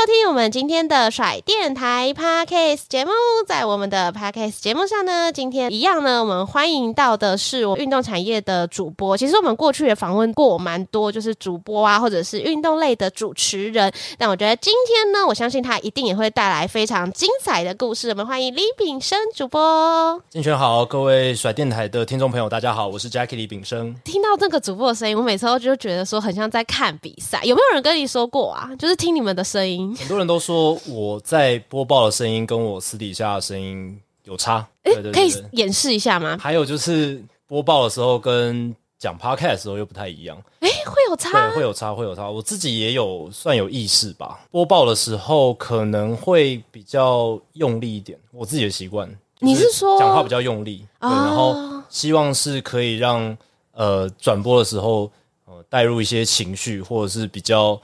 收听我们今天的甩电台 Podcast 节目，在我们的 Podcast 节目上呢，今天一样呢，我们欢迎到的是我运动产业的主播。其实我们过去也访问过蛮多，就是主播啊，或者是运动类的主持人。但我觉得今天呢，我相信他一定也会带来非常精彩的故事。我们欢迎李炳生主播。金泉好，各位甩电台的听众朋友，大家好，我是 Jackie 李炳生。听到这个主播的声音，我每次都就觉得说很像在看比赛。有没有人跟你说过啊？就是听你们的声音。很多人都说我在播报的声音跟我私底下的声音有差，哎、欸，可以演示一下吗？还有就是播报的时候跟讲 podcast 的时候又不太一样，哎、欸，会有差？对，会有差，会有差。我自己也有算有意识吧。播报的时候可能会比较用力一点，我自己的习惯。你是说讲话比较用力？对，然后希望是可以让呃转播的时候呃带入一些情绪，或者是比较。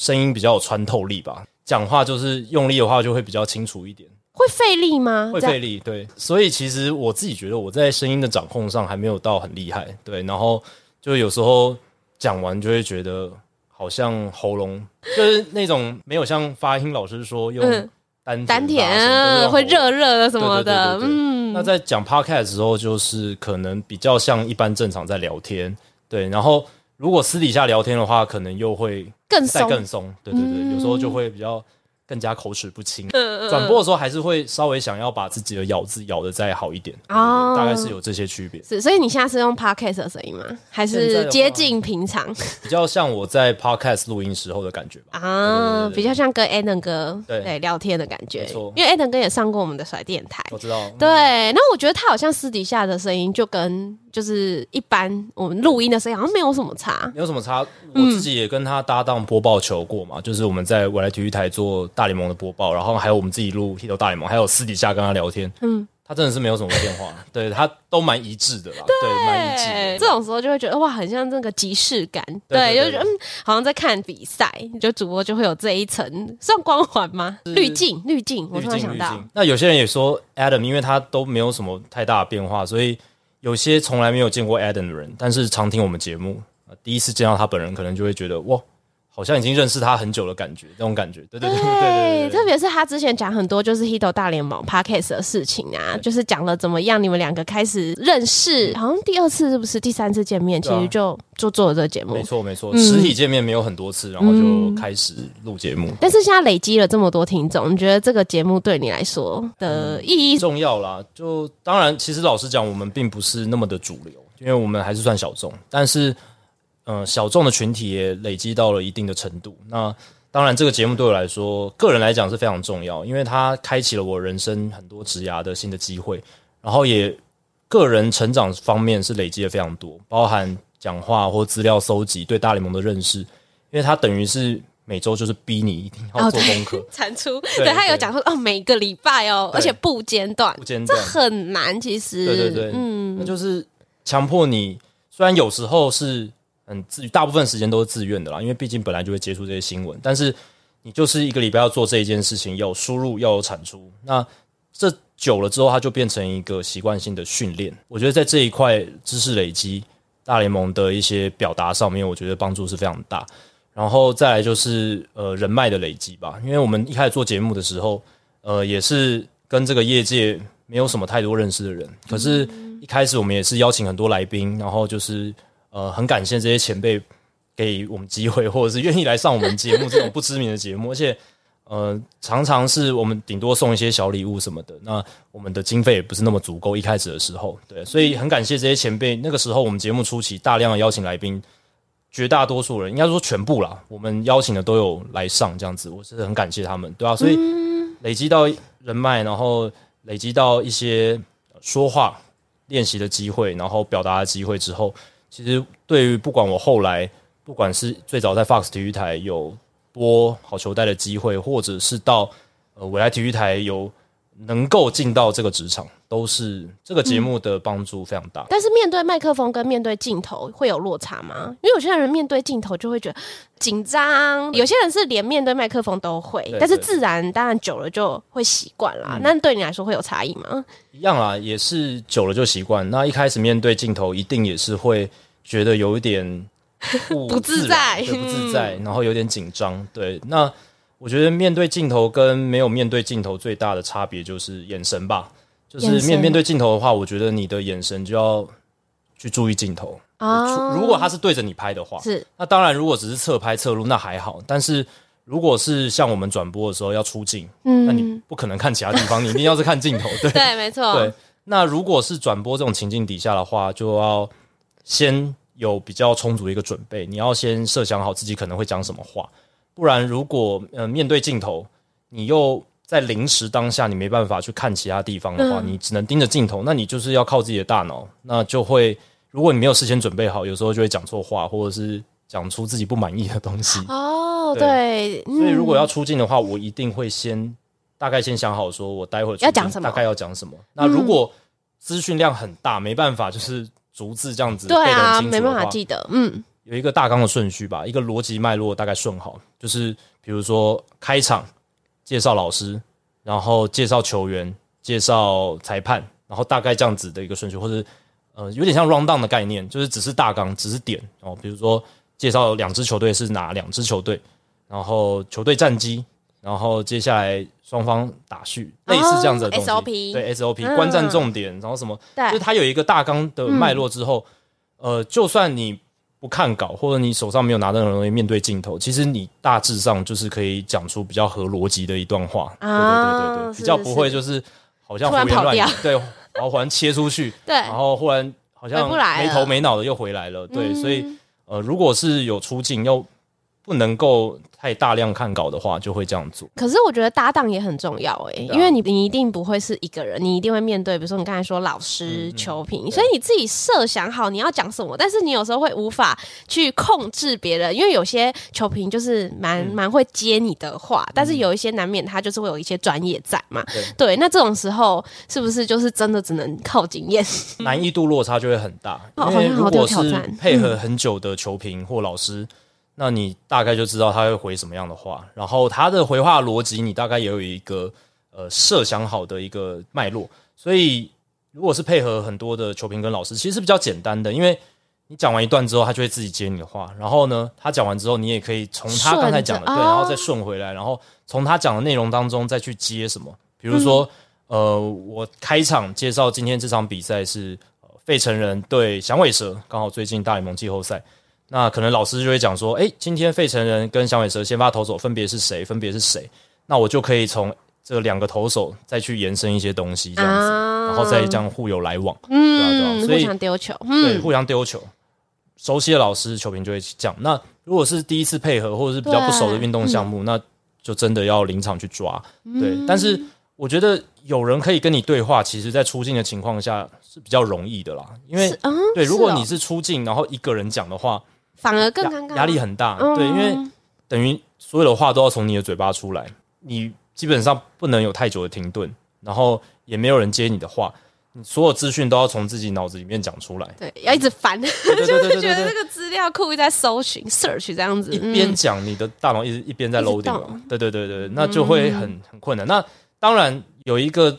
声音比较有穿透力吧，讲话就是用力的话就会比较清楚一点。会费力吗？会费力，对。所以其实我自己觉得我在声音的掌控上还没有到很厉害，对。然后就有时候讲完就会觉得好像喉咙就是那种没有像发音老师说用丹丹田会热热的什么的，嗯。那在讲 podcast 的时候，就是可能比较像一般正常在聊天，对。然后。如果私底下聊天的话，可能又会更松，更松。对对对，嗯、有时候就会比较更加口齿不清。嗯嗯。转播的时候还是会稍微想要把自己的咬字咬得再好一点。哦。大概是有这些区别。是，所以你现在是用 podcast 的声音吗？还是接近平常？比较像我在 podcast 录音时候的感觉吧。啊，比较像跟 Adam 哥对，对聊天的感觉。没错。因为 Adam 哥也上过我们的甩电台。我知道。对，那我觉得他好像私底下的声音就跟。就是一般我们录音的声音好像没有什么差，没有什么差。我自己也跟他搭档播报球过嘛，嗯、就是我们在未来体育台做大联盟的播报，然后还有我们自己录 Hito 大联盟，还有私底下跟他聊天。嗯，他真的是没有什么变化，对他都蛮一致的啦，对，蛮一致的。这种时候就会觉得哇，很像那个即视感，对，对，对，对，就觉得嗯，好像在看比赛，就主播就会有这一层算光环吗？滤镜，滤镜，我突然想到。那有些人也说 Adam，因为他都没有什么太大的变化，所以。有些从来没有见过 Adam 的人，但是常听我们节目，第一次见到他本人，可能就会觉得哇，好像已经认识他很久的感觉，这种感觉，对对对对，对，对，对，对，特别是他之前讲很多就是 Hito 大联盟 Podcast 的事情啊，就是讲了怎么样你们两个开始认识，好像第二次是不是第三次见面，其实就就做了这个节目，没错没错，实体见面没有很多次，然后就开始录节目，但是现在累积了这么多听众，你觉得这个节目对你来说的意义、嗯、重要啦？就当然，其实老实讲，我们并不是那么的主流，因为我们还是算小众，但是。嗯，小众的群体也累积到了一定的程度。那当然，这个节目对我来说，个人来讲是非常重要，因为它开启了我人生很多职涯的新的机会，然后也个人成长方面是累积的非常多，包含讲话或资料搜集，对大联盟的认识。因为它等于是每周就是逼你一定要做功课，产出。对，他有讲说哦，每个礼拜哦，而且不间断，不间断，这很难。其实，对对对，嗯，那就是强迫你。虽然有时候是。嗯，自大部分时间都是自愿的啦，因为毕竟本来就会接触这些新闻。但是你就是一个礼拜要做这一件事情，要有输入，要有产出。那这久了之后，它就变成一个习惯性的训练。我觉得在这一块知识累积、大联盟的一些表达上面，我觉得帮助是非常大。然后再来就是呃人脉的累积吧，因为我们一开始做节目的时候，呃也是跟这个业界没有什么太多认识的人。可是，一开始我们也是邀请很多来宾，然后就是。呃，很感谢这些前辈给我们机会，或者是愿意来上我们节目这种不知名的节目，而且呃，常常是我们顶多送一些小礼物什么的，那我们的经费也不是那么足够。一开始的时候，对，所以很感谢这些前辈。那个时候我们节目初期大量的邀请来宾，绝大多数人应该说全部啦，我们邀请的都有来上这样子，我是很感谢他们，对啊，所以累积到人脉，然后累积到一些说话练习的机会，然后表达的机会之后，其实对于不管我后来，不管是最早在 Fox 体育台有。播好球带的机会，或者是到呃未来体育台有能够进到这个职场，都是这个节目的帮助非常大。嗯。但是面对麦克风跟面对镜头会有落差吗？因为有些人面对镜头就会觉得紧张，有些人是连面对麦克风都会，但是自然当然久了就会习惯啦。那对你来说会有差异吗？一样啦，也是久了就习惯。那一开始面对镜头，一定也是会觉得有一点。不，不自在，不自在，然后有点紧张。对，那我觉得面对镜头跟没有面对镜头最大的差别就是眼神吧。就是面面对镜头的话，我觉得你的眼神就要去注意镜头。哦，如果他是对着你拍的话，是。那当然，如果只是侧拍侧录，那还好。但是如果是像我们转播的时候要出镜，嗯，那你不可能看其他地方，你一定要是看镜头。对，对，没错。对，那如果是转播这种情境底下的话，就要先。有比较充足的一个准备，你要先设想好自己可能会讲什么话，不然如果呃面对镜头，你又在临时当下你没办法去看其他地方的话，嗯、你只能盯着镜头，那你就是要靠自己的大脑，那就会如果你没有事先准备好，有时候就会讲错话，或者是讲出自己不满意的东西。哦，对，对，所以如果要出镜的话，我一定会先大概先想好，说我待会要讲什么，大概要讲什么。那如果资讯量很大，没办法，就是。逐字这样子对啊，没办法记得。嗯，有一个大纲的顺序吧，一个逻辑脉络大概顺好，就是比如说开场介绍老师，然后介绍球员，介绍裁判，然后大概这样子的一个顺序，或者呃有点像 round down 的概念，就是只是大纲，只是点哦。比如说介绍两支球队是哪两支球队，然后球队战绩，然后接下来。双方打序，类似这样子的东西，哦、SOP 对 SOP、嗯、观战重点，然后什么，对就是它有一个大纲的脉络之后，嗯、呃，就算你不看稿，或者你手上没有拿任何东西，面对镜头，其实你大致上就是可以讲出比较合逻辑的一段话，啊、对对对对对，比较不会就是好像胡言乱语，对，然后忽然切出去，对，然后忽然好像没头没脑的又回来了，对，所以呃，如果是有出镜又不能够。太大量看稿的话，就会这样做。可是我觉得搭档也很重要诶、欸，啊、因为你你一定不会是一个人，你一定会面对，比如说你刚才说老师、球评、嗯，所以你自己设想好你要讲什么。但是你有时候会无法去控制别人，因为有些球评就是蛮蛮、嗯、会接你的话，但是有一些难免他就是会有一些专业在嘛。对，对，那这种时候是不是就是真的只能靠经验？难易度落差就会很大，因为如果是配合很久的球评或老师。那你大概就知道他会回什么样的话，然后他的回话逻辑你大概也有一个呃设想好的一个脉络，所以如果是配合很多的球评跟老师，其实是比较简单的，因为你讲完一段之后，他就会自己接你的话，然后呢，他讲完之后，你也可以从他刚才讲的对，然后再顺回来，然后从他讲的内容当中再去接什么，比如说、嗯、呃，我开场介绍今天这场比赛是费城人对响尾蛇，刚好最近大联盟季后赛。那可能老师就会讲说，诶，今天费城人跟响尾蛇先发投手分别是谁？分别是谁？那我就可以从这两个投手再去延伸一些东西，这样子，啊、然后再这样互有来往，嗯，对啊对啊，所以互相丢球，嗯、对，互相丢球。熟悉的老师，球评就会讲。那如果是第一次配合或者是比较不熟的运动项目，嗯、那就真的要临场去抓。对，嗯、但是我觉得有人可以跟你对话，其实在出镜的情况下是比较容易的啦。因为，嗯、对，如果你是出镜，然后一个人讲的话。反而更尴尬，压力很大。嗯、对，因为等于所有的话都要从你的嘴巴出来，你基本上不能有太久的停顿，然后也没有人接你的话，你所有资讯都要从自己脑子里面讲出来。对，要一直翻，就是觉得这个资料库一直在搜寻、search 这样子。一边讲，你的大脑一直一边在 loading。对对对对，那就会很很困难。那当然有一个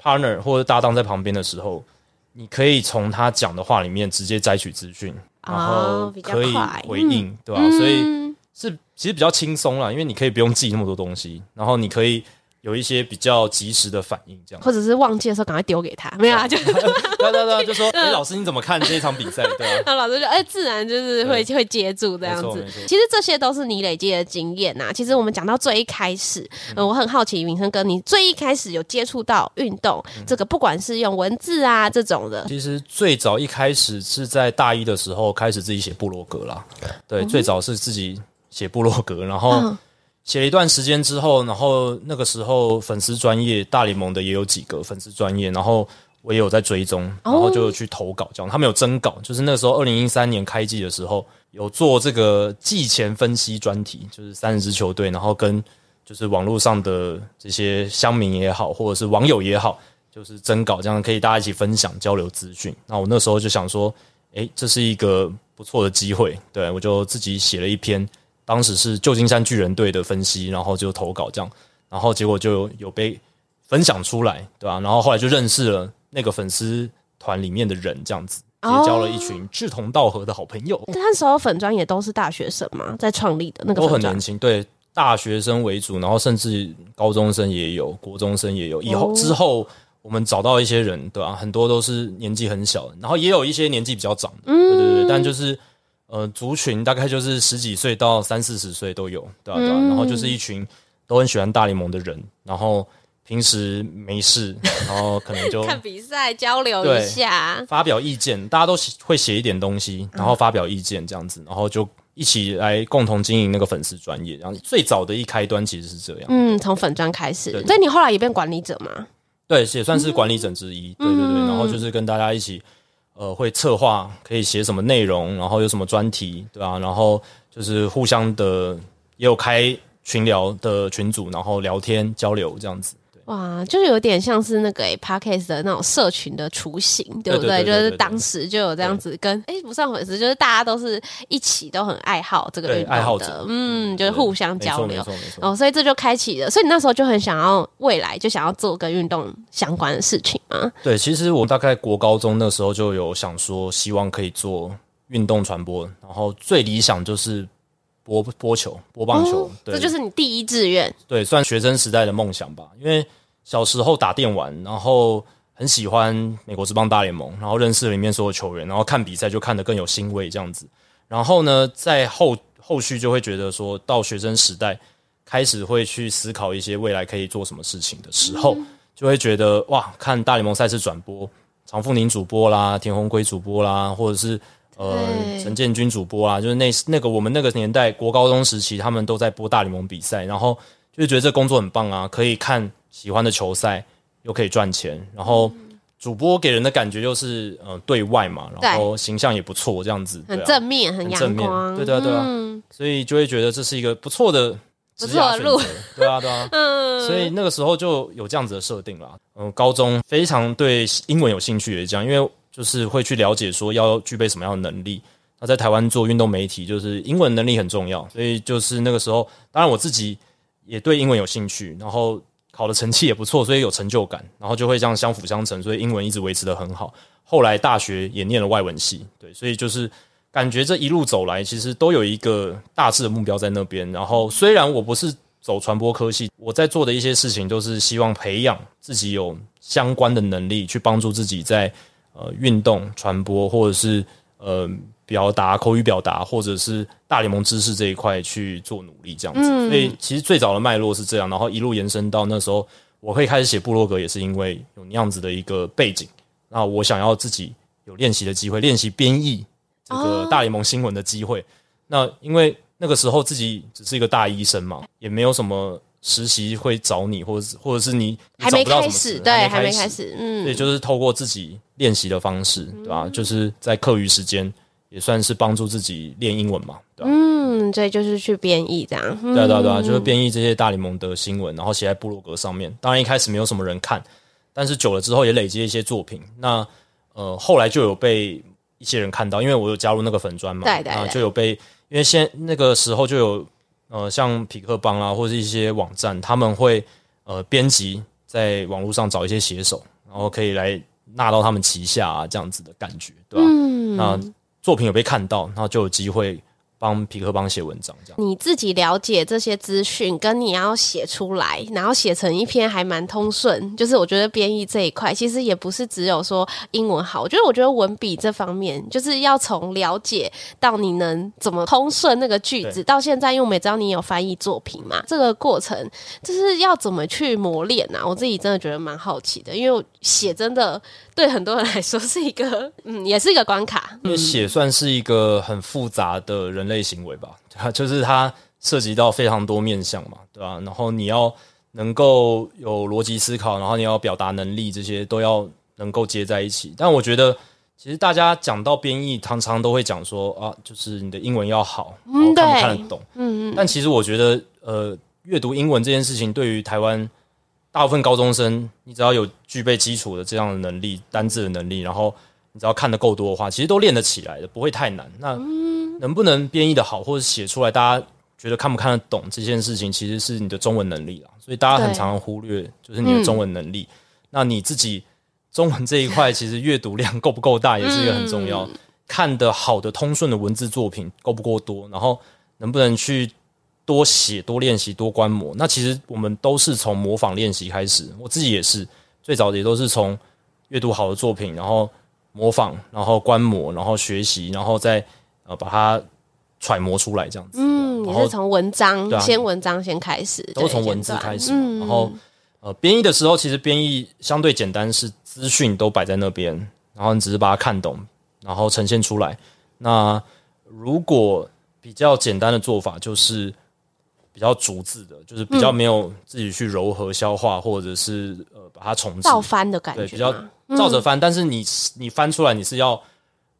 partner 或者搭档在旁边的时候，你可以从他讲的话里面直接摘取资讯。然后可以回应，对吧、啊？所以是其实比较轻松啦，因为你可以不用记那么多东西，然后你可以有一些比较及时的反应，这样，或者是忘记的时候赶快丢给他，没有啊，就 对对对，就说 哎、欸，老师你怎么看这一场比赛？对啊，那老师就哎、欸，自然就是会会接住这样子。其实这些都是你累积的经验呐。其实我们讲到最一开始，嗯，呃、我很好奇，明生哥，你最一开始有接触到运动、嗯、这个，不管是用文字啊这种的，其实最早一开始是在大一的时候开始自己写部落格啦。对，嗯、最早是自己写部落格，然后。嗯写了一段时间之后，然后那个时候粉丝专业大联盟的也有几个粉丝专业，然后我也有在追踪，然后就去投稿，这样他们有征稿，就是那个时候二零一三年开季的时候有做这个季前分析专题，就是三十支球队，然后跟就是网络上的这些乡民也好，或者是网友也好，就是征稿，这样可以大家一起分享交流资讯。那我那时候就想说，诶，这是一个不错的机会，对，我就自己写了一篇。当时是旧金山巨人队的分析，然后就投稿这样，然后结果就有被分享出来，对吧？然后后来就认识了那个粉丝团里面的人，这样子结交了一群志同道合的好朋友。那、哦、时候粉专也都是大学生嘛，在创立的那个都很年轻，对，大学生为主，然后甚至高中生也有，国中生也有。以后、哦、之后我们找到一些人，对吧？很多都是年纪很小的，然后也有一些年纪比较长的，嗯、对对对，但就是。呃，族群大概就是十几岁到三四十岁都有，对吧、啊？对吧、啊嗯？然后就是一群都很喜欢大联盟的人，然后平时没事，然后可能就 看比赛交流一下，发表意见，大家都会写一点东西，然后发表意见这样子，然后就一起来共同经营那个粉丝专业。然后最早的一开端其实是这样，嗯，从粉专开始，所以你后来也变管理者嘛？对，也算是管理者之一，嗯、对对对。然后就是跟大家一起。呃，会策划可以写什么内容，然后有什么专题，对吧、然后就是互相的也有开群聊的群组，然后聊天交流这样子。哇，就是有点像是那个 Podcast 的那种社群的雏形，对不对？就是当时就有这样子跟哎不算粉丝，就是大家都是一起都很爱好这个运动的，爱好者，嗯，就是互相交流。哦，所以这就开启了。所以你那时候就很想要未来就想要做跟运动相关的事情吗？对，其实我大概国高中那时候就有想说，希望可以做运动传播，然后最理想就是播播球、播棒球。哦，对，这就是你第一志愿。对，算学生时代的梦想吧，因为。小时候打电玩，然后很喜欢美国职棒大联盟，然后认识了里面所有球员，然后看比赛就看得更有欣慰这样子。然后呢，在后后续就会觉得说到学生时代，开始会去思考一些未来可以做什么事情的时候，嗯、就会觉得哇，看大联盟赛事转播，常富宁主播啦，田鸿圭主播啦，或者是呃陈建军主播啊，就是那那个我们那个年代国高中时期，他们都在播大联盟比赛，然后就觉得这工作很棒啊，可以看。喜欢的球赛又可以赚钱，然后主播给人的感觉就是呃对外嘛，然后形象也不错，这样子很正面，很阳光，对对对啊，所以就会觉得这是一个不错的职业选择，对啊对啊，嗯，所以那个时候就有这样子的设定了。嗯，高中非常对英文有兴趣也这样，因为就是会去了解说要具备什么样的能力。那在台湾做运动媒体，就是英文能力很重要，所以就是那个时候，当然我自己也对英文有兴趣，然后。考的成绩也不错，所以有成就感，然后就会这样相辅相成，所以英文一直维持得很好。后来大学也念了外文系，对，所以就是感觉这一路走来，其实都有一个大致的目标在那边。然后虽然我不是走传播科系，我在做的一些事情都是希望培养自己有相关的能力，去帮助自己在呃运动传播或者是呃。表达口语表达，或者是大联盟知识这一块去做努力，这样子。嗯。所以其实最早的脉络是这样，然后一路延伸到那时候，我会开始写部落格，也是因为有那样子的一个背景。那我想要自己有练习的机会，练习编译这个大联盟新闻的机会。哦。那因为那个时候自己只是一个大医生嘛，也没有什么实习会找你，或者是或者是你，还没开始，对，还没开始，嗯，对，就是透过自己练习的方式，对吧？就是在课余时间。也算是帮助自己练英文嘛，对吧？嗯，所以就是去编译这样。对啊，对啊，对啊，就是编译这些大联盟的新闻，然后写在部落格上面。当然一开始没有什么人看，但是久了之后也累积一些作品。那呃，后来就有被一些人看到，因为我有加入那个粉砖嘛，对对，对，就有被，因为现那个时候就有呃，像匹克邦啊，或者是一些网站，他们会呃编辑在网络上找一些写手，然后可以来纳到他们旗下啊，这样子的感觉，对吧？嗯，那。作品有被看到，然后就有机会帮皮克邦写文章这样。你自己了解这些资讯，跟你要写出来，然后写成一篇还蛮通顺。就是我觉得编译这一块，其实也不是只有说英文好，我觉得我觉得文笔这方面，就是要从了解到你能怎么通顺那个句子，到现在，因为我们也知道你有翻译作品嘛，这个过程就是要怎么去磨练啊？我自己真的觉得蛮好奇的，因为写真的对很多人来说是一个，嗯，也是一个关卡。因为写算是一个很复杂的人类行为吧，就是它涉及到非常多面向嘛，对吧？然后你要能够有逻辑思考，然后你要表达能力，这些都要能够接在一起。但我觉得，其实大家讲到编译，常常都会讲说啊，就是你的英文要好，然后看不看得懂。嗯嗯。但其实我觉得，呃，阅读英文这件事情，对于台湾大部分高中生，你只要有具备基础的这样的能力、单字的能力，然后你只要看得够多的话，其实都练得起来的，不会太难。那能不能编译的好，或者写出来，大家觉得看不看得懂这件事情，其实是你的中文能力啦。所以大家很常常忽略，就是你的中文能力。那你自己。中文这一块，其实阅读量够不够大，也是一个很重要。嗯、看得好的通顺的文字作品够不够多，然后能不能去多写、多练习、多观摩。那其实我们都是从模仿练习开始，我自己也是最早的，也都是从阅读好的作品，然后模仿，然后观摩，然后学习，然后再呃把它揣摩出来这样子。嗯，你是从文章、啊、先文章先开始，都从文字开始，嗯、然后。呃，编译的时候，其实编译相对简单，是资讯都摆在那边，然后你只是把它看懂，然后呈现出来。那如果比较简单的做法，就是比较逐字的，就是比较没有自己去柔和消化，嗯、或者是呃把它重制，照翻的感觉，对，比较照着翻。嗯、但是你你翻出来，你是要。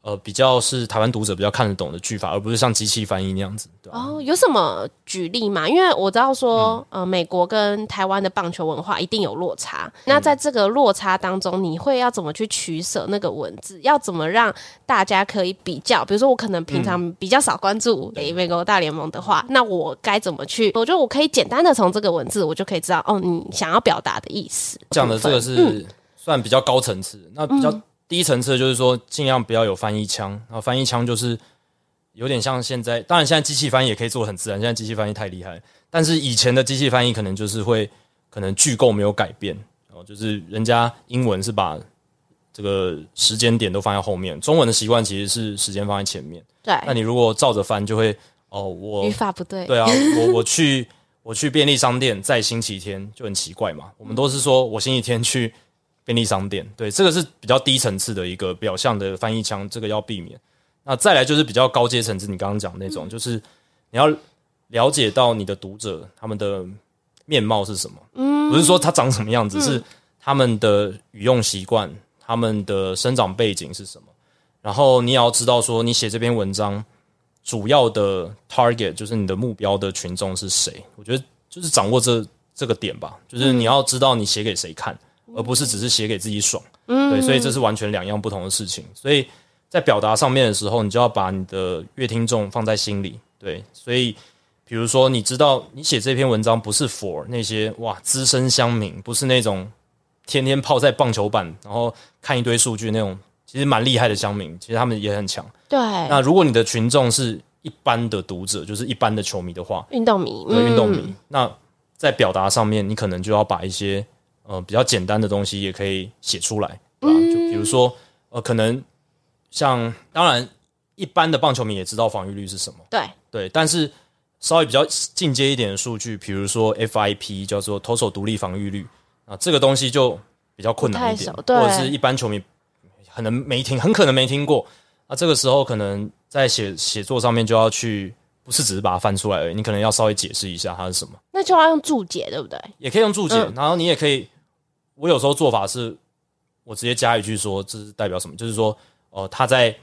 呃，比较是台湾读者比较看得懂的句法，而不是像机器翻译那样子。对哦，有什么举例吗？因为我知道说，嗯、呃，美国跟台湾的棒球文化一定有落差。嗯、那在这个落差当中，你会要怎么去取舍那个文字？要怎么让大家可以比较？比如说，我可能平常比较少关注诶美国大联盟的话，嗯、那我该怎么去？我觉得我可以简单的从这个文字，我就可以知道哦，你想要表达的意思。讲的这个是算比较高层次，嗯、那比较。低层次就是说，尽量不要有翻译腔。然后翻译腔就是有点像现在，当然现在机器翻译也可以做得很自然。现在机器翻译太厉害，但是以前的机器翻译可能就是会可能句构没有改变，然后就是人家英文是把这个时间点都放在后面，中文的习惯其实是时间放在前面。对，那你如果照着翻，就会哦，我语法不对。对啊，我我去我去便利商店在星期天就很奇怪嘛。我们都是说我星期天去。便利商店，对，这个是比较低层次的一个表象的翻译腔，这个要避免。那再来就是比较高阶层次，你刚刚讲那种，嗯、就是你要了解到你的读者他们的面貌是什么，嗯，不是说他长什么样子，嗯、是他们的语用习惯、他们的生长背景是什么。然后你也要知道说，你写这篇文章主要的 target 就是你的目标的群众是谁。我觉得就是掌握这这个点吧，就是你要知道你写给谁看。而不是只是写给自己爽，嗯，对，所以这是完全两样不同的事情。所以在表达上面的时候，你就要把你的乐听众放在心里，对。所以，比如说，你知道你写这篇文章不是 for 那些哇资深乡民，不是那种天天泡在棒球板然后看一堆数据那种，其实蛮厉害的乡民，其实他们也很强。对。那如果你的群众是一般的读者，就是一般的球迷的话，运动迷，对，运动迷，那在表达上面，你可能就要把一些。呃，比较简单的东西也可以写出来，对吧？就比如说，呃，可能像当然一般的棒球迷也知道防御率是什么，对对，但是稍微比较进阶一点的数据，比如说 FIP 叫做投手独立防御率啊，这个东西就比较困难一点，或者是一般球迷可能没听，很可能没听过啊，这个时候可能在写写作上面就要去。不是只是把它翻出来而已，你可能要稍微解释一下它是什么。那就要用注解，对不对？也可以用注解，嗯、然后你也可以。我有时候做法是，我直接加一句说这是代表什么，就是说，呃，他在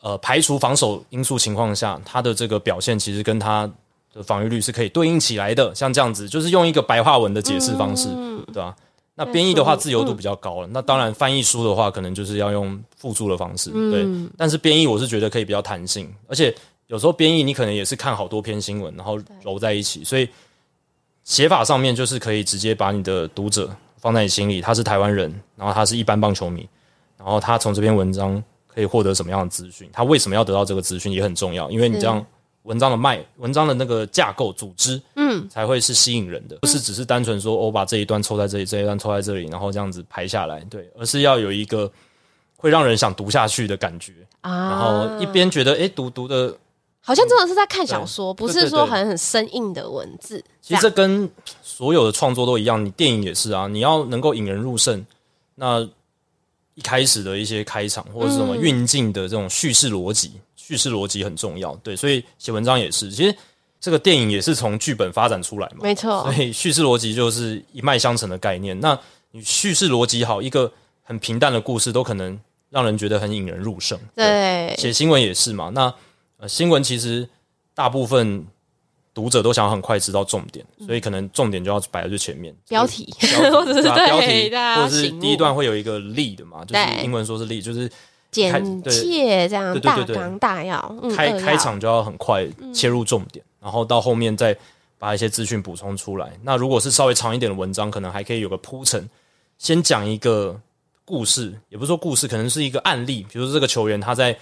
呃排除防守因素情况下，他的这个表现其实跟他的防御率是可以对应起来的。像这样子，就是用一个白话文的解释方式，嗯、对吧？那编译的话，自由度比较高了。嗯、那当然，翻译书的话，可能就是要用附注的方式，嗯、对。但是编译，我是觉得可以比较弹性，而且。有时候编译你可能也是看好多篇新闻，然后揉在一起，所以写法上面就是可以直接把你的读者放在你心里，他是台湾人，然后他是一般棒球迷，然后他从这篇文章可以获得什么样的资讯，他为什么要得到这个资讯也很重要，因为你这样文章的脉、文章的那个架构、组织，嗯，才会是吸引人的，不是只是单纯说我、哦、把这一段抽在这里，这一段抽在这里，然后这样子排下来，对，而是要有一个会让人想读下去的感觉。啊，然后一边觉得哎，读读的。好像真的是在看小说，不是说很很生硬的文字。其实这跟所有的创作都一样，你电影也是啊，你要能够引人入胜，那一开始的一些开场或者是什么运镜的这种叙事逻辑，叙事逻辑很重要。对，所以写文章也是。其实这个电影也是从剧本发展出来嘛，没错。所以叙事逻辑就是一脉相承的概念。那你叙事逻辑好，一个很平淡的故事都可能让人觉得很引人入胜。对，写新闻也是嘛，那。呃，新闻其实大部分读者都想很快知道重点，所以可能重点就要摆在最前面。标题，或者是标题，或者是第一段会有一个 lead 嘛，就是英文说是 lead，就是简介这样，大纲大要。开开场就要很快切入重点，然后到后面再把一些资讯补充出来。那如果是稍微长一点的文章，可能还可以有个铺陈，先讲一个故事，也不是说故事，可能是一个案例，比如说这个球员他在。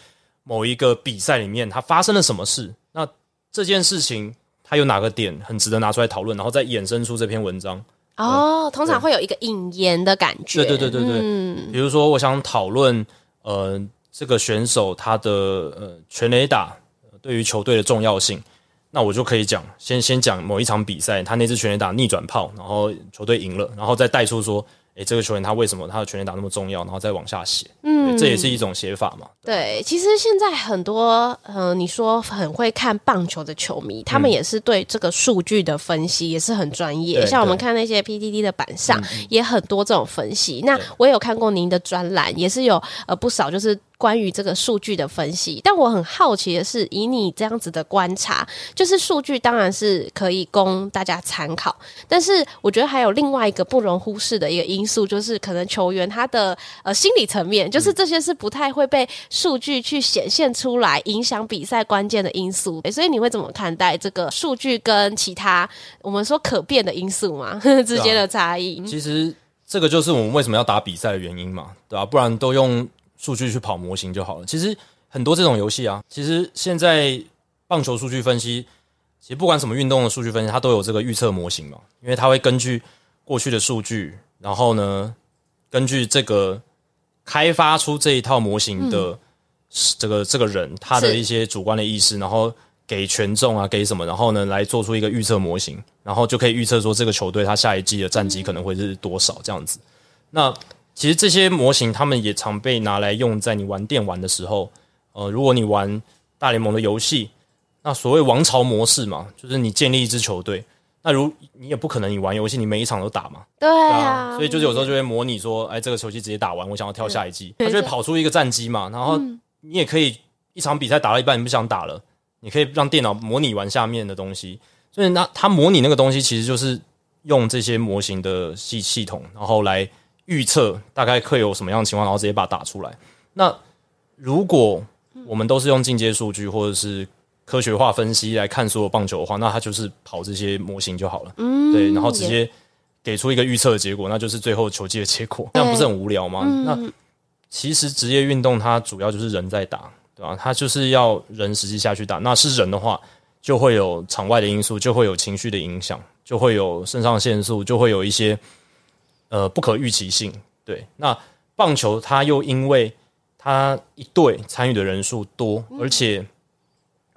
某一个比赛里面，它发生了什么事？那这件事情它有哪个点很值得拿出来讨论，然后再衍生出这篇文章。哦，嗯、通常会有一个引言的感觉。对对对对对。嗯、比如说，我想讨论呃这个选手他的呃全垒打对于球队的重要性，那我就可以讲先先讲某一场比赛，他那支全垒打逆转炮，然后球队赢了，然后再带出说。诶，这个球员他为什么他的全垒打那么重要？然后再往下写，嗯，这也是一种写法嘛。对，对，其实现在很多，呃，你说很会看棒球的球迷，他们也是对这个数据的分析也是很专业。嗯、像我们看那些 PDD 的板上，也很多这种分析。嗯、那我也有看过您的专栏，也是有呃不少就是。关于这个数据的分析，但我很好奇的是，以你这样子的观察，就是数据当然是可以供大家参考，但是我觉得还有另外一个不容忽视的一个因素，就是可能球员他的呃心理层面，就是这些是不太会被数据去显现出来，影响比赛关键的因素。所以你会怎么看待这个数据跟其他我们说可变的因素嘛 之间的差异？其实这个就是我们为什么要打比赛的原因嘛，对吧、啊？不然都用。数据去跑模型就好了。其实很多这种游戏啊，其实现在棒球数据分析，其实不管什么运动的数据分析，它都有这个预测模型嘛。因为它会根据过去的数据，然后呢，根据这个开发出这一套模型的、嗯、这个这个人他的一些主观的意识，然后给权重啊，给什么，然后呢来做出一个预测模型，然后就可以预测说这个球队他下一季的战绩可能会是多少这样子。那其实这些模型，他们也常被拿来用在你玩电玩的时候。呃，如果你玩大联盟的游戏，那所谓王朝模式嘛，就是你建立一支球队。那如你也不可能你玩游戏，你每一场都打嘛。对啊。所以就是有时候就会模拟说，哎，这个球季直接打完，我想要跳下一季，它就会跑出一个战绩嘛。然后你也可以一场比赛打到一半，你不想打了，你可以让电脑模拟完下面的东西。所以那它模拟那个东西，其实就是用这些模型的系系统，然后来。预测大概会有什么样的情况，然后直接把它打出来。那如果我们都是用进阶数据或者是科学化分析来看所有棒球的话，那它就是跑这些模型就好了。嗯，对，然后直接给出一个预测的结果，那就是最后球季的结果。这样不是很无聊吗？嗯、那其实职业运动它主要就是人在打，对吧？它就是要人实际下去打。那是人的话，就会有场外的因素，就会有情绪的影响，就会有肾上腺素，就会有一些。呃，不可预期性，对。那棒球它又因为它一队参与的人数多，而且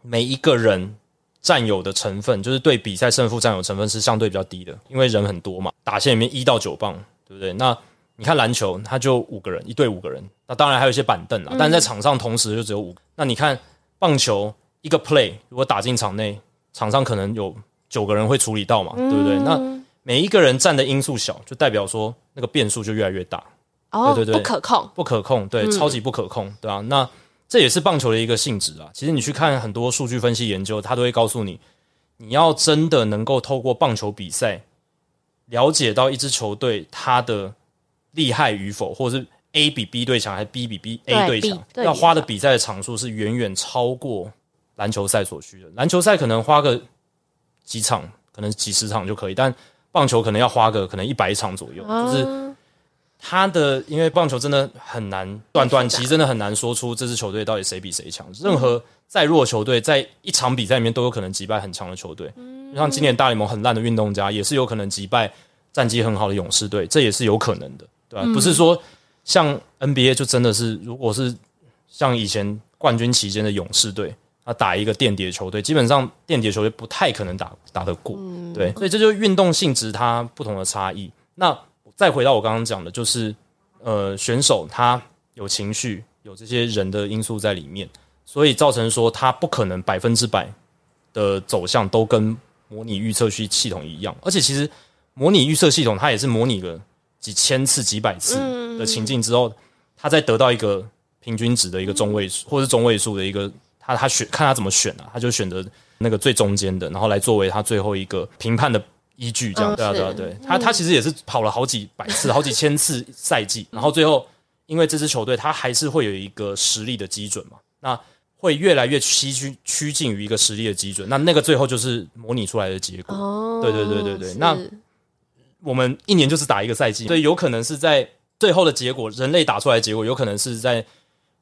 每一个人占有的成分，就是对比赛胜负占有成分是相对比较低的，因为人很多嘛。打线里面一到九棒，对不对？那你看篮球，它就五个人，一队五个人。那当然还有一些板凳啦，但是在场上同时就只有五个。那你看棒球一个 play 如果打进场内，场上可能有九个人会处理到嘛，对不对？那每一个人占的因素小，就代表说那个变数就越来越大。哦，对对对，不可控，不可控，对，嗯、超级不可控，对啊。那这也是棒球的一个性质啊。其实你去看很多数据分析研究，他都会告诉你，你要真的能够透过棒球比赛了解到一支球队它的厉害与否，或者是 A 比 B 队强还是 B 比 B A 队强，要花的比赛的场数是远远超过篮球赛所需的。篮球赛可能花个几场，可能几十场就可以，但棒球可能要花个可能一百场左右，就是他的因为棒球真的很难，短短期真的很难说出这支球队到底谁比谁强。任何再弱球队，在一场比赛里面都有可能击败很强的球队。就像今年大联盟很烂的运动家，也是有可能击败战绩很好的勇士队，这也是有可能的，对吧？不是说像 NBA 就真的是，如果是像以前冠军期间的勇士队，他打一个垫底的球队，基本上垫底的球队不太可能打打得过，对。所以这就是运动性质它不同的差异。那再回到我刚刚讲的，就是呃，选手他有情绪，有这些人的因素在里面，所以造成说他不可能百分之百的走向都跟模拟预测系系统一样。而且其实模拟预测系统它也是模拟了几千次、几百次的情境之后，他再得到一个平均值的一个中位数，或是中位数的一个，他他选看他怎么选啊，他就选择那个最中间的，然后来作为他最后一个评判的。依据这样，对啊，对啊，对，他他其实也是跑了好几百次、好几千次赛季，然后最后因为这支球队，他还是会有一个实力的基准嘛，那会越来越趋趋趋近于一个实力的基准，那那个最后就是模拟出来的结果。哦，对对对对对，那我们一年就是打一个赛季，所以有可能是在最后的结果，人类打出来的结果，有可能是在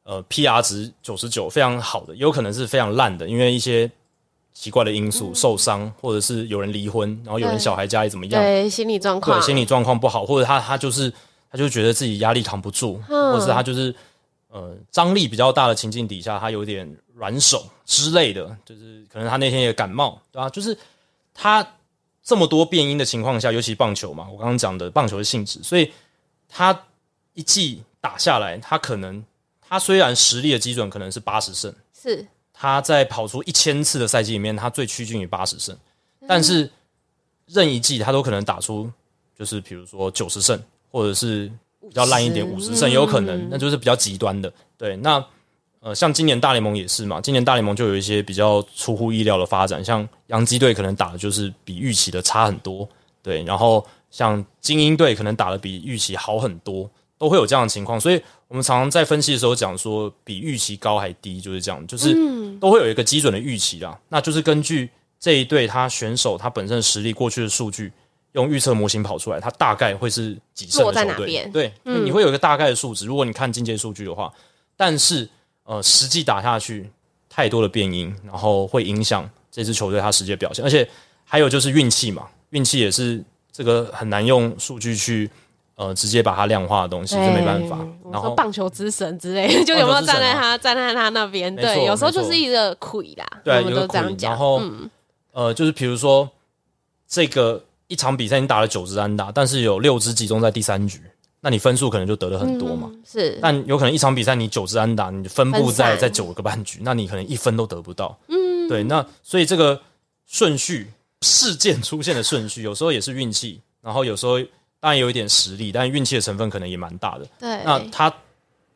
呃 PR 值九十九非常好的，有可能是非常烂的，因为一些。奇怪的因素，受伤，或者是有人离婚，然后有人小孩家里怎么样？对，心理状况，对，心理状况不好，或者他他就是他就觉得自己压力扛不住，嗯、或者是他就是呃张力比较大的情境底下，他有点软手之类的，就是可能他那天也感冒，对吧？就是他这么多变音的情况下，尤其棒球嘛，我刚刚讲的棒球的性质，所以他一季打下来，他可能他虽然实力的基准可能是八十胜，是。他在跑出一千次的赛季里面，他最趋近于八十胜，但是任一季他都可能打出，就是比如说九十胜，或者是比较烂一点五十胜，也有可能，那就是比较极端的。对，那呃，像今年大联盟也是嘛，今年大联盟就有一些比较出乎意料的发展，像洋基队可能打的就是比预期的差很多，对，然后像精英队可能打的比预期好很多，都会有这样的情况，所以。我们常常在分析的时候讲说，比预期高还低，就是这样，就是都会有一个基准的预期啦。嗯、那就是根据这一队他选手他本身的实力、过去的数据，用预测模型跑出来，他大概会是几胜的球队。对，嗯、你会有一个大概的数值。如果你看进阶数据的话，但是呃，实际打下去太多的变因，然后会影响这支球队他实际的表现。而且还有就是运气嘛，运气也是这个很难用数据去。呃，直接把它量化的东西就没办法。然后棒球之神之类的，就有没有站在他站在他那边？对，有时候就是一个亏啦。对，有个亏。然后，呃，就是比如说这个一场比赛你打了九支安打，但是有六支集中在第三局，那你分数可能就得了很多嘛。是。但有可能一场比赛你九支安打，你分布在在九个半局，那你可能一分都得不到。嗯。对，那所以这个顺序事件出现的顺序，有时候也是运气，然后有时候。当然有一点实力，但运气的成分可能也蛮大的。对，那他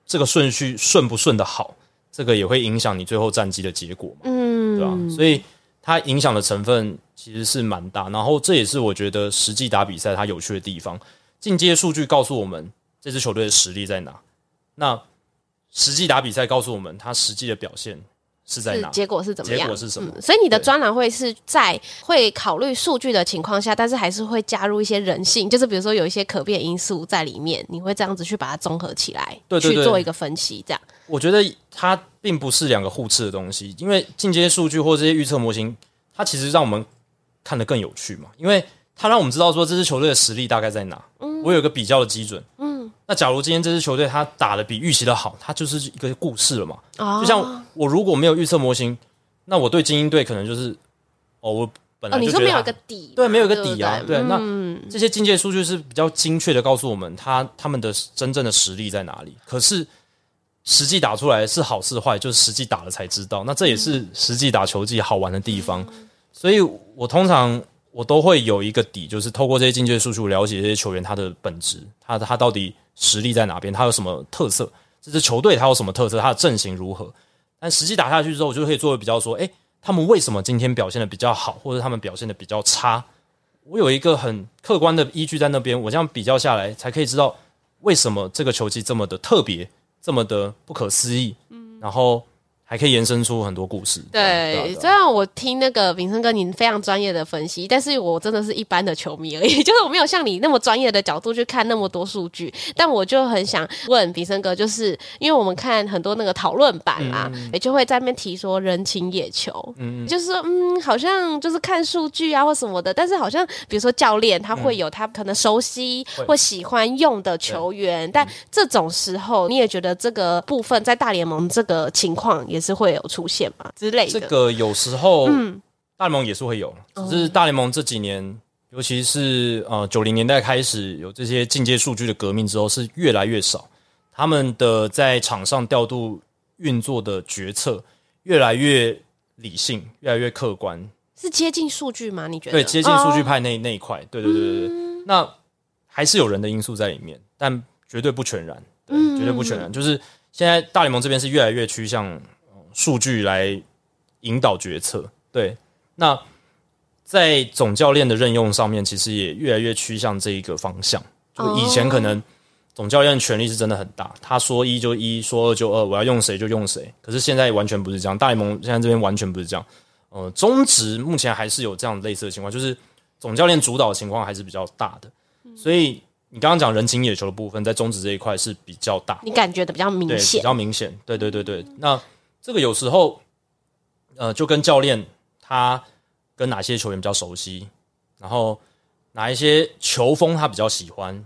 这个顺序顺不顺的好，这个也会影响你最后战绩的结果嘛。嗯，对吧？所以它影响的成分其实是蛮大。然后这也是我觉得实际打比赛它有趣的地方。进阶数据告诉我们这支球队的实力在哪，那实际打比赛告诉我们他实际的表现。是在哪？结果是怎么样？结果是什么？嗯、所以你的专栏会是在会考虑数据的情况下，但是还是会加入一些人性，就是比如说有一些可变因素在里面，你会这样子去把它综合起来，对对对，去做一个分析。这样，我觉得它并不是两个互斥的东西，因为进阶数据或这些预测模型，它其实让我们看得更有趣嘛，因为它让我们知道说这支球队的实力大概在哪。嗯，我有一个比较的基准。嗯。那假如今天这支球队他打的比预期的好，他就是一个故事了嘛？哦、就像我如果没有预测模型，那我对精英队可能就是哦，我本来就、哦、你说没有一个底，对，没有一个底啊，对，对。那、嗯、这些境界数据是比较精确的告诉我们他他们的真正的实力在哪里。可是实际打出来是好是坏，就是实际打了才知道。那这也是实际打球技好玩的地方。嗯、所以我通常我都会有一个底，就是透过这些进阶数据了解这些球员他的本质，他他到底。实力在哪边？他有什么特色？这支球队他有什么特色？他的阵型如何？但实际打下去之后，我就可以做比较，说：诶，他们为什么今天表现的比较好，或者他们表现的比较差？我有一个很客观的依据在那边，我这样比较下来，才可以知道为什么这个球技这么的特别，这么的不可思议。嗯，然后还可以延伸出很多故事。对，虽然我听那个炳生哥您非常专业的分析，但是我真的是一般的球迷而已，就是我没有像你那么专业的角度去看那么多数据。但我就很想问炳生哥，就是因为我们看很多那个讨论版啊，嗯、也就会在那边提说人情野球，嗯，就是说嗯，好像就是看数据啊或什么的，但是好像比如说教练他会有他可能熟悉或喜欢用的球员，嗯、但这种时候你也觉得这个部分在大联盟这个情况也。也是会有出现嘛之类的。这个有时候，嗯，大联盟也是会有，只是大联盟这几年，尤其是呃九零年代开始有这些进阶数据的革命之后，是越来越少。他们的在场上调度运作的决策越来越理性，越来越客观，是接近数据吗？你觉得？对，接近数据派那那一块，对对对对对。嗯、那还是有人的因素在里面，但绝对不全然，对，绝对不全然。就是现在大联盟这边是越来越趋向。数据来引导决策，对。那在总教练的任用上面，其实也越来越趋向这一个方向。就以前可能总教练权力是真的很大，他说一就一，说二就二，我要用谁就用谁。可是现在完全不是这样，大联盟现在这边完全不是这样。呃，中职目前还是有这样类似的情况，就是总教练主导的情况还是比较大的。所以你刚刚讲人情野球的部分，在中职这一块是比较大，你感觉的比较明显，比较明显。对对对对，那。这个有时候，呃，就跟教练他跟哪些球员比较熟悉，然后哪一些球风他比较喜欢。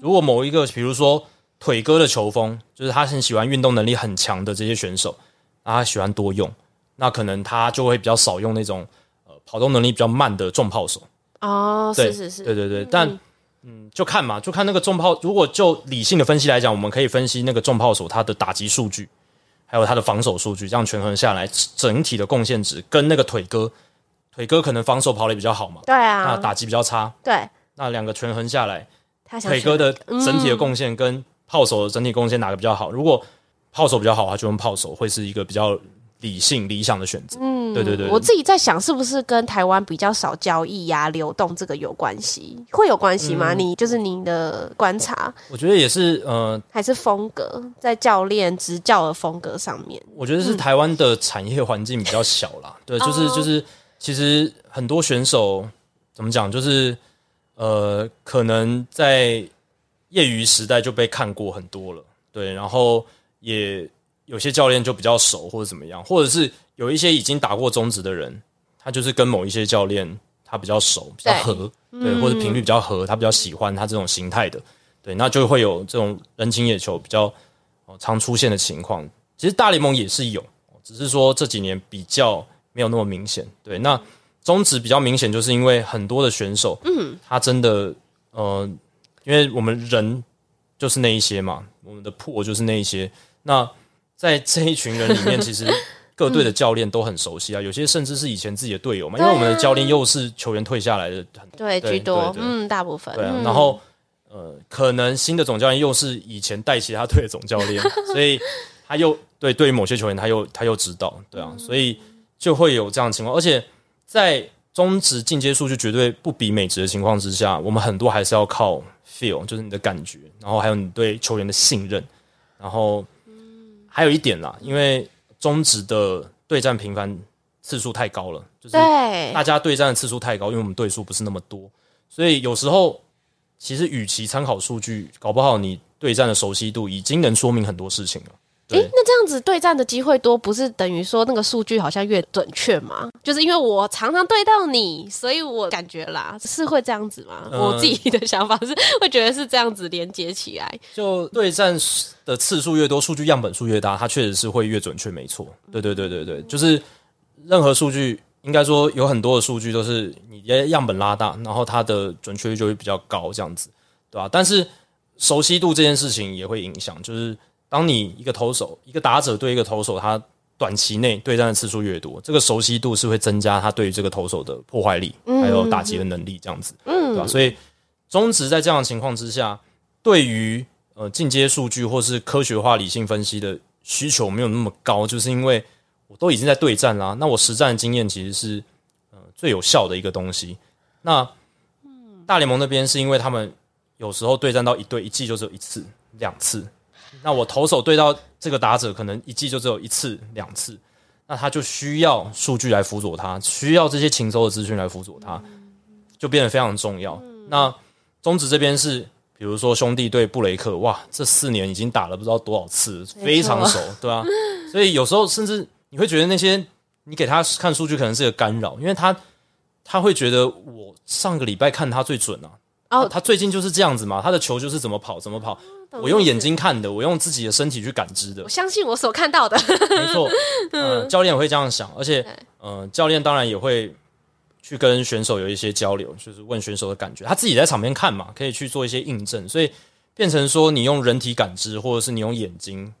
如果某一个，比如说腿哥的球风，就是他很喜欢运动能力很强的这些选手，他喜欢多用，那可能他就会比较少用那种呃跑动能力比较慢的重炮手。哦，对是是是，对对对，但嗯，就看嘛，就看那个重炮。如果就理性的分析来讲，我们可以分析那个重炮手他的打击数据。还有他的防守数据，这样权衡下来，整体的贡献值跟那个腿哥，腿哥可能防守跑垒比较好嘛？对啊，那打击比较差。对，那两个权衡下来，腿哥的整体的贡献跟炮手的整体贡献哪个比较好？嗯、如果炮手比较好，他就用炮手，会是一个比较。理性理想的选择，嗯，对对对，我自己在想，是不是跟台湾比较少交易呀、啊、流动这个有关系？会有关系吗？嗯、你就是您的观察，我觉得也是，呃，还是风格在教练执教的风格上面，我觉得是台湾的产业环境比较小啦。嗯、对，就是就是，其实很多选手怎么讲，就是呃，可能在业余时代就被看过很多了，对，然后也。有些教练就比较熟，或者怎么样，或者是有一些已经打过中职的人，他就是跟某一些教练他比较熟，比较合，对，对，或者频率比较合，他比较喜欢他这种形态的，对，那就会有这种人情野球比较常出现的情况。其实大联盟也是有，只是说这几年比较没有那么明显。对，那中职比较明显，就是因为很多的选手，嗯，他真的，呃，因为我们人就是那一些嘛，我们的破就是那一些，那。在这一群人里面，其实各队的教练都很熟悉啊，有些甚至是以前自己的队友嘛。因为我们的教练又是球员退下来的，很对居多，嗯，大部分。对啊，然后呃，可能新的总教练又是以前带其他队的总教练，所以他又对对于某些球员，他又他又知道，对啊，所以就会有这样的情况。而且在中职进阶数据绝对不比美职的情况之下，我们很多还是要靠 feel，就是你的感觉，然后还有你对球员的信任，然后。还有一点啦，因为中职的对战频繁次数太高了，就是大家对战的次数太高，因为我们对数不是那么多，所以有时候其实与其参考数据，搞不好你对战的熟悉度已经能说明很多事情了。诶，那这样子对战的机会多，不是等于说那个数据好像越准确吗？就是因为我常常对到你，所以我感觉啦，是会这样子吗？嗯、我自己的想法是会觉得是这样子连接起来。就对战的次数越多，数据样本数越大，它确实是会越准确，没错。对对对对对，就是任何数据，应该说有很多的数据都是你的样本拉大，然后它的准确率就会比较高，这样子，对吧？但是熟悉度这件事情也会影响，就是。当你一个投手、一个打者对一个投手，他短期内对战的次数越多，这个熟悉度是会增加他对于这个投手的破坏力，还有打击的能力，这样子，嗯，对吧？所以中职在这样的情况之下，对于呃进阶数据或是科学化理性分析的需求没有那么高，就是因为我都已经在对战啦，那我实战的经验其实是呃最有效的一个东西。那大联盟那边是因为他们有时候对战到一队一季就只有一次、两次。那我投手对到这个打者，可能一季就只有一次两次，那他就需要数据来辅佐他，需要这些情搜的资讯来辅佐他，就变得非常重要。那中职这边是，比如说兄弟对布雷克，哇，这四年已经打了不知道多少次，非常熟，对吧？所以有时候甚至你会觉得那些你给他看数据可能是个干扰，因为他他会觉得我上个礼拜看他最准啊。哦，他最近就是这样子嘛，他的球就是怎么跑怎么跑，我用眼睛看的，我用自己的身体去感知的。我相信我所看到的，没错。呃，教练也会这样想，而且，呃，教练当然也会去跟选手有一些交流，就是问选手的感觉。他自己在场边看嘛，可以去做一些印证，所以变成说你用人体感知，或者是你用眼睛，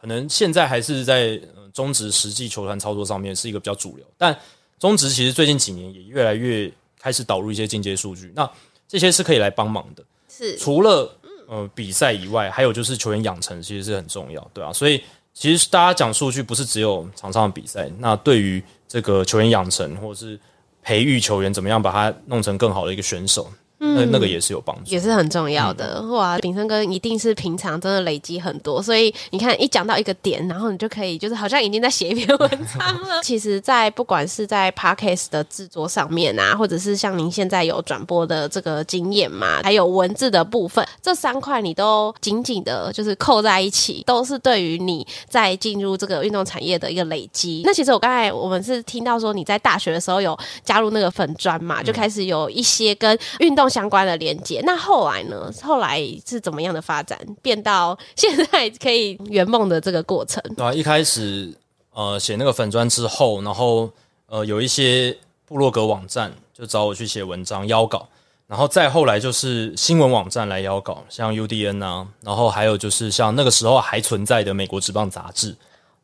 可能现在还是在呃中职实际球团操作上面是一个比较主流，但中职其实最近几年也越来越开始导入一些进阶数据。那这些是可以来帮忙的，是除了呃比赛以外，还有就是球员养成，其实是很重要，对啊。所以其实大家讲数据，不是只有场上的比赛，那对于这个球员养成或者是培育球员，怎么样把他弄成更好的一个选手。那那个也是有帮助，也是很重要的。嗯、哇，炳生哥一定是平常真的累积很多，所以你看一讲到一个点，然后你就可以就是好像已经在写一篇文章了。其实，在不管是在 Podcast 的制作上面啊，或者是像您现在有转播的这个经验嘛，还有文字的部分，这三块你都紧紧的，就是扣在一起，都是对于你在进入这个运动产业的一个累积。那其实我刚才我们是听到说你在大学的时候有加入那个粉砖嘛，就开始有一些跟运动。相关的连接，那后来呢？后来是怎么样的发展，变到现在可以圆梦的这个过程？对啊，一开始呃写那个粉砖之后，然后呃有一些部落格网站就找我去写文章邀稿，然后再后来就是新闻网站来邀稿，像 UDN 啊，然后还有就是像那个时候还存在的美国职棒杂志，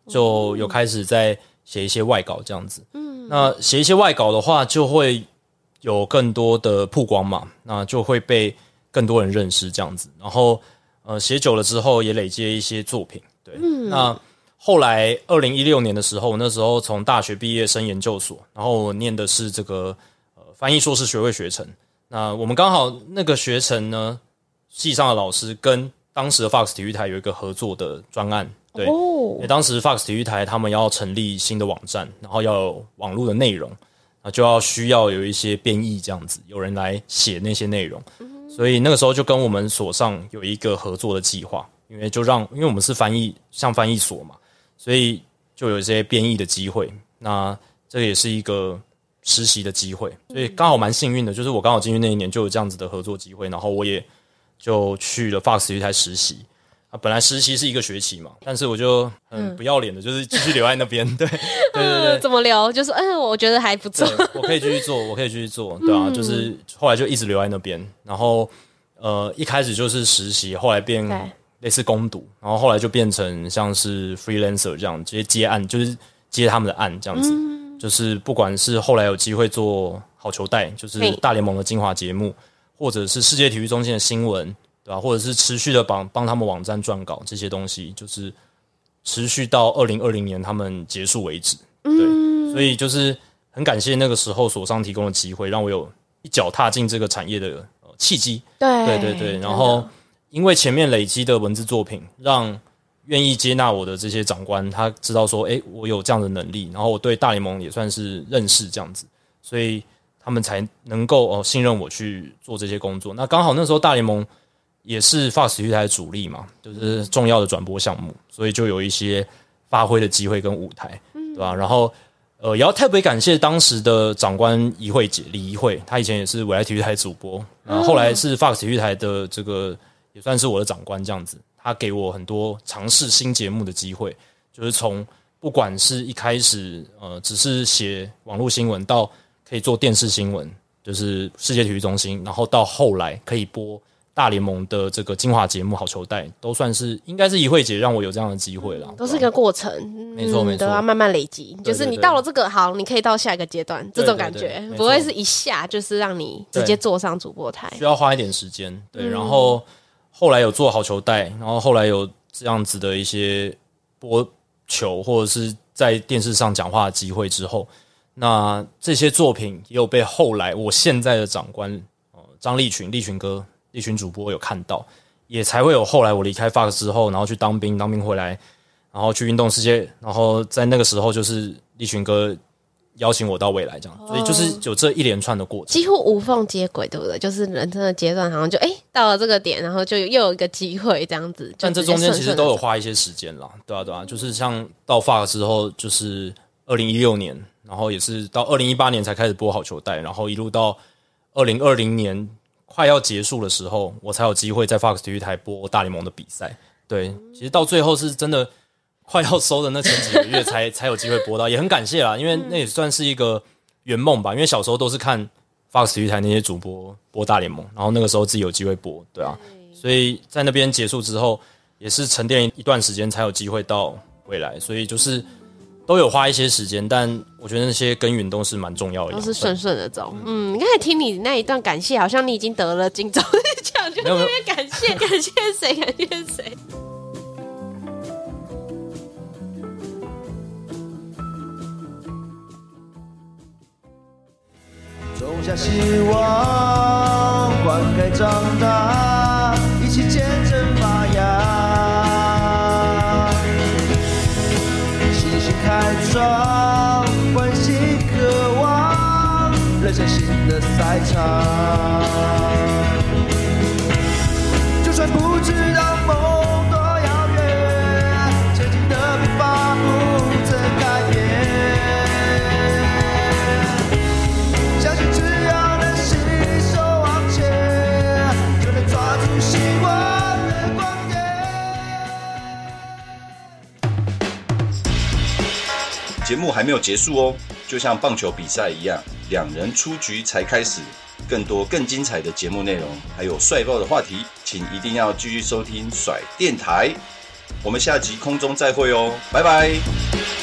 就有开始在写一些外稿这样子。嗯，那写一些外稿的话，就会。有更多的曝光嘛，那就会被更多人认识这样子。然后，呃，写久了之后也累积一些作品。对，嗯、那后来二零一六年的时候，那时候从大学毕业升研究所，然后我念的是这个呃翻译硕士学位学程。那我们刚好那个学程呢，系上的老师跟当时的 Fox 体育台有一个合作的专案。对，哦、当时 Fox 体育台他们要成立新的网站，然后要有网络的内容。啊，就要需要有一些编译这样子，有人来写那些内容，所以那个时候就跟我们所上有一个合作的计划，因为就让，因为我们是翻译，像翻译所嘛，所以就有一些编译的机会。那这也是一个实习的机会，所以刚好蛮幸运的，就是我刚好进去那一年就有这样子的合作机会，然后我也就去了 Fox 体育台实习。啊，本来实习是一个学期嘛，但是我就很不要脸的，就是继续留在那边。对，对对对，怎么留？就是嗯，我觉得还不错，我可以继续做，我可以继续做，对啊，就是后来就一直留在那边。然后呃，一开始就是实习，后来变类似攻读，然后后来就变成像是 freelancer 这样直接接案，就是接他们的案这样子。嗯、就是不管是后来有机会做好球带，就是大联盟的精华节目，或者是世界体育中心的新闻。对吧？或者是持续的帮帮他们网站撰稿这些东西，就是持续到二零二零年他们结束为止。对，嗯、所以就是很感谢那个时候所上提供的机会，让我有一脚踏进这个产业的呃契机。对对对对。然后因为前面累积的文字作品，让愿意接纳我的这些长官，他知道说，诶，我有这样的能力，然后我对大联盟也算是认识这样子，所以他们才能够哦、呃、信任我去做这些工作。那刚好那时候大联盟。也是 Fox 体育台的主力嘛，就是重要的转播项目，所以就有一些发挥的机会跟舞台，对吧？然后，呃，也要特别感谢当时的长官怡慧姐李怡慧，她以前也是未来体育台主播，然后后来是 Fox 体育台的这个也算是我的长官这样子，她给我很多尝试新节目的机会，就是从不管是一开始呃只是写网络新闻，到可以做电视新闻，就是世界体育中心，然后到后来可以播。大联盟的这个精华节目好球带都算是应该是怡慧姐让我有这样的机会了，都是一个过程，没错没错，都要慢慢累积。就是你到了这个好，你可以到下一个阶段，这种感觉不会是一下就是让你直接坐上主播台，需要花一点时间。对，然后后来有做好球带，然后后来有这样子的一些播球或者是在电视上讲话的机会之后，那这些作品也有被后来我现在的长官张立群立群哥。一群主播有看到，也才会有后来我离开 Fox 之后，然后去当兵，当兵回来，然后去运动世界，然后在那个时候就是立群哥邀请我到未来这样，所以就是有这一连串的过程，几乎无缝接轨，对不对？就是人生的阶段，好像就哎、欸、到了这个点，然后就又有一个机会这样子。但这中间其实都有花一些时间啦，对啊对啊，就是像到 Fox 之后，就是二零一六年，然后也是到二零一八年才开始播好球带，然后一路到二零二零年快要结束的时候，我才有机会在 Fox 体育台播大联盟的比赛。对，其实到最后是真的。快要收的那前几个月才 才有机会播到，也很感谢啦，因为那也算是一个圆梦吧。因为小时候都是看 Fox 体育台那些主播播大联盟，然后那个时候自己有机会播，对啊，所以在那边结束之后，也是沉淀一段时间才有机会到未来，所以就是都有花一些时间，但我觉得那些耕耘都是蛮重要的，都是顺顺的走。嗯，你刚才听你那一段感谢，好像你已经得了金钟奖，就特别感谢感谢谁感谢谁。种下希望，灌溉长大，开创，欢喜渴望，人生新的赛场。节目还没有结束哦，就像棒球比赛一样，两人出局才开始。更多更精彩的节目内容，还有帅爆的话题，请一定要继续收听甩电台。我们下集空中再会哦，拜拜。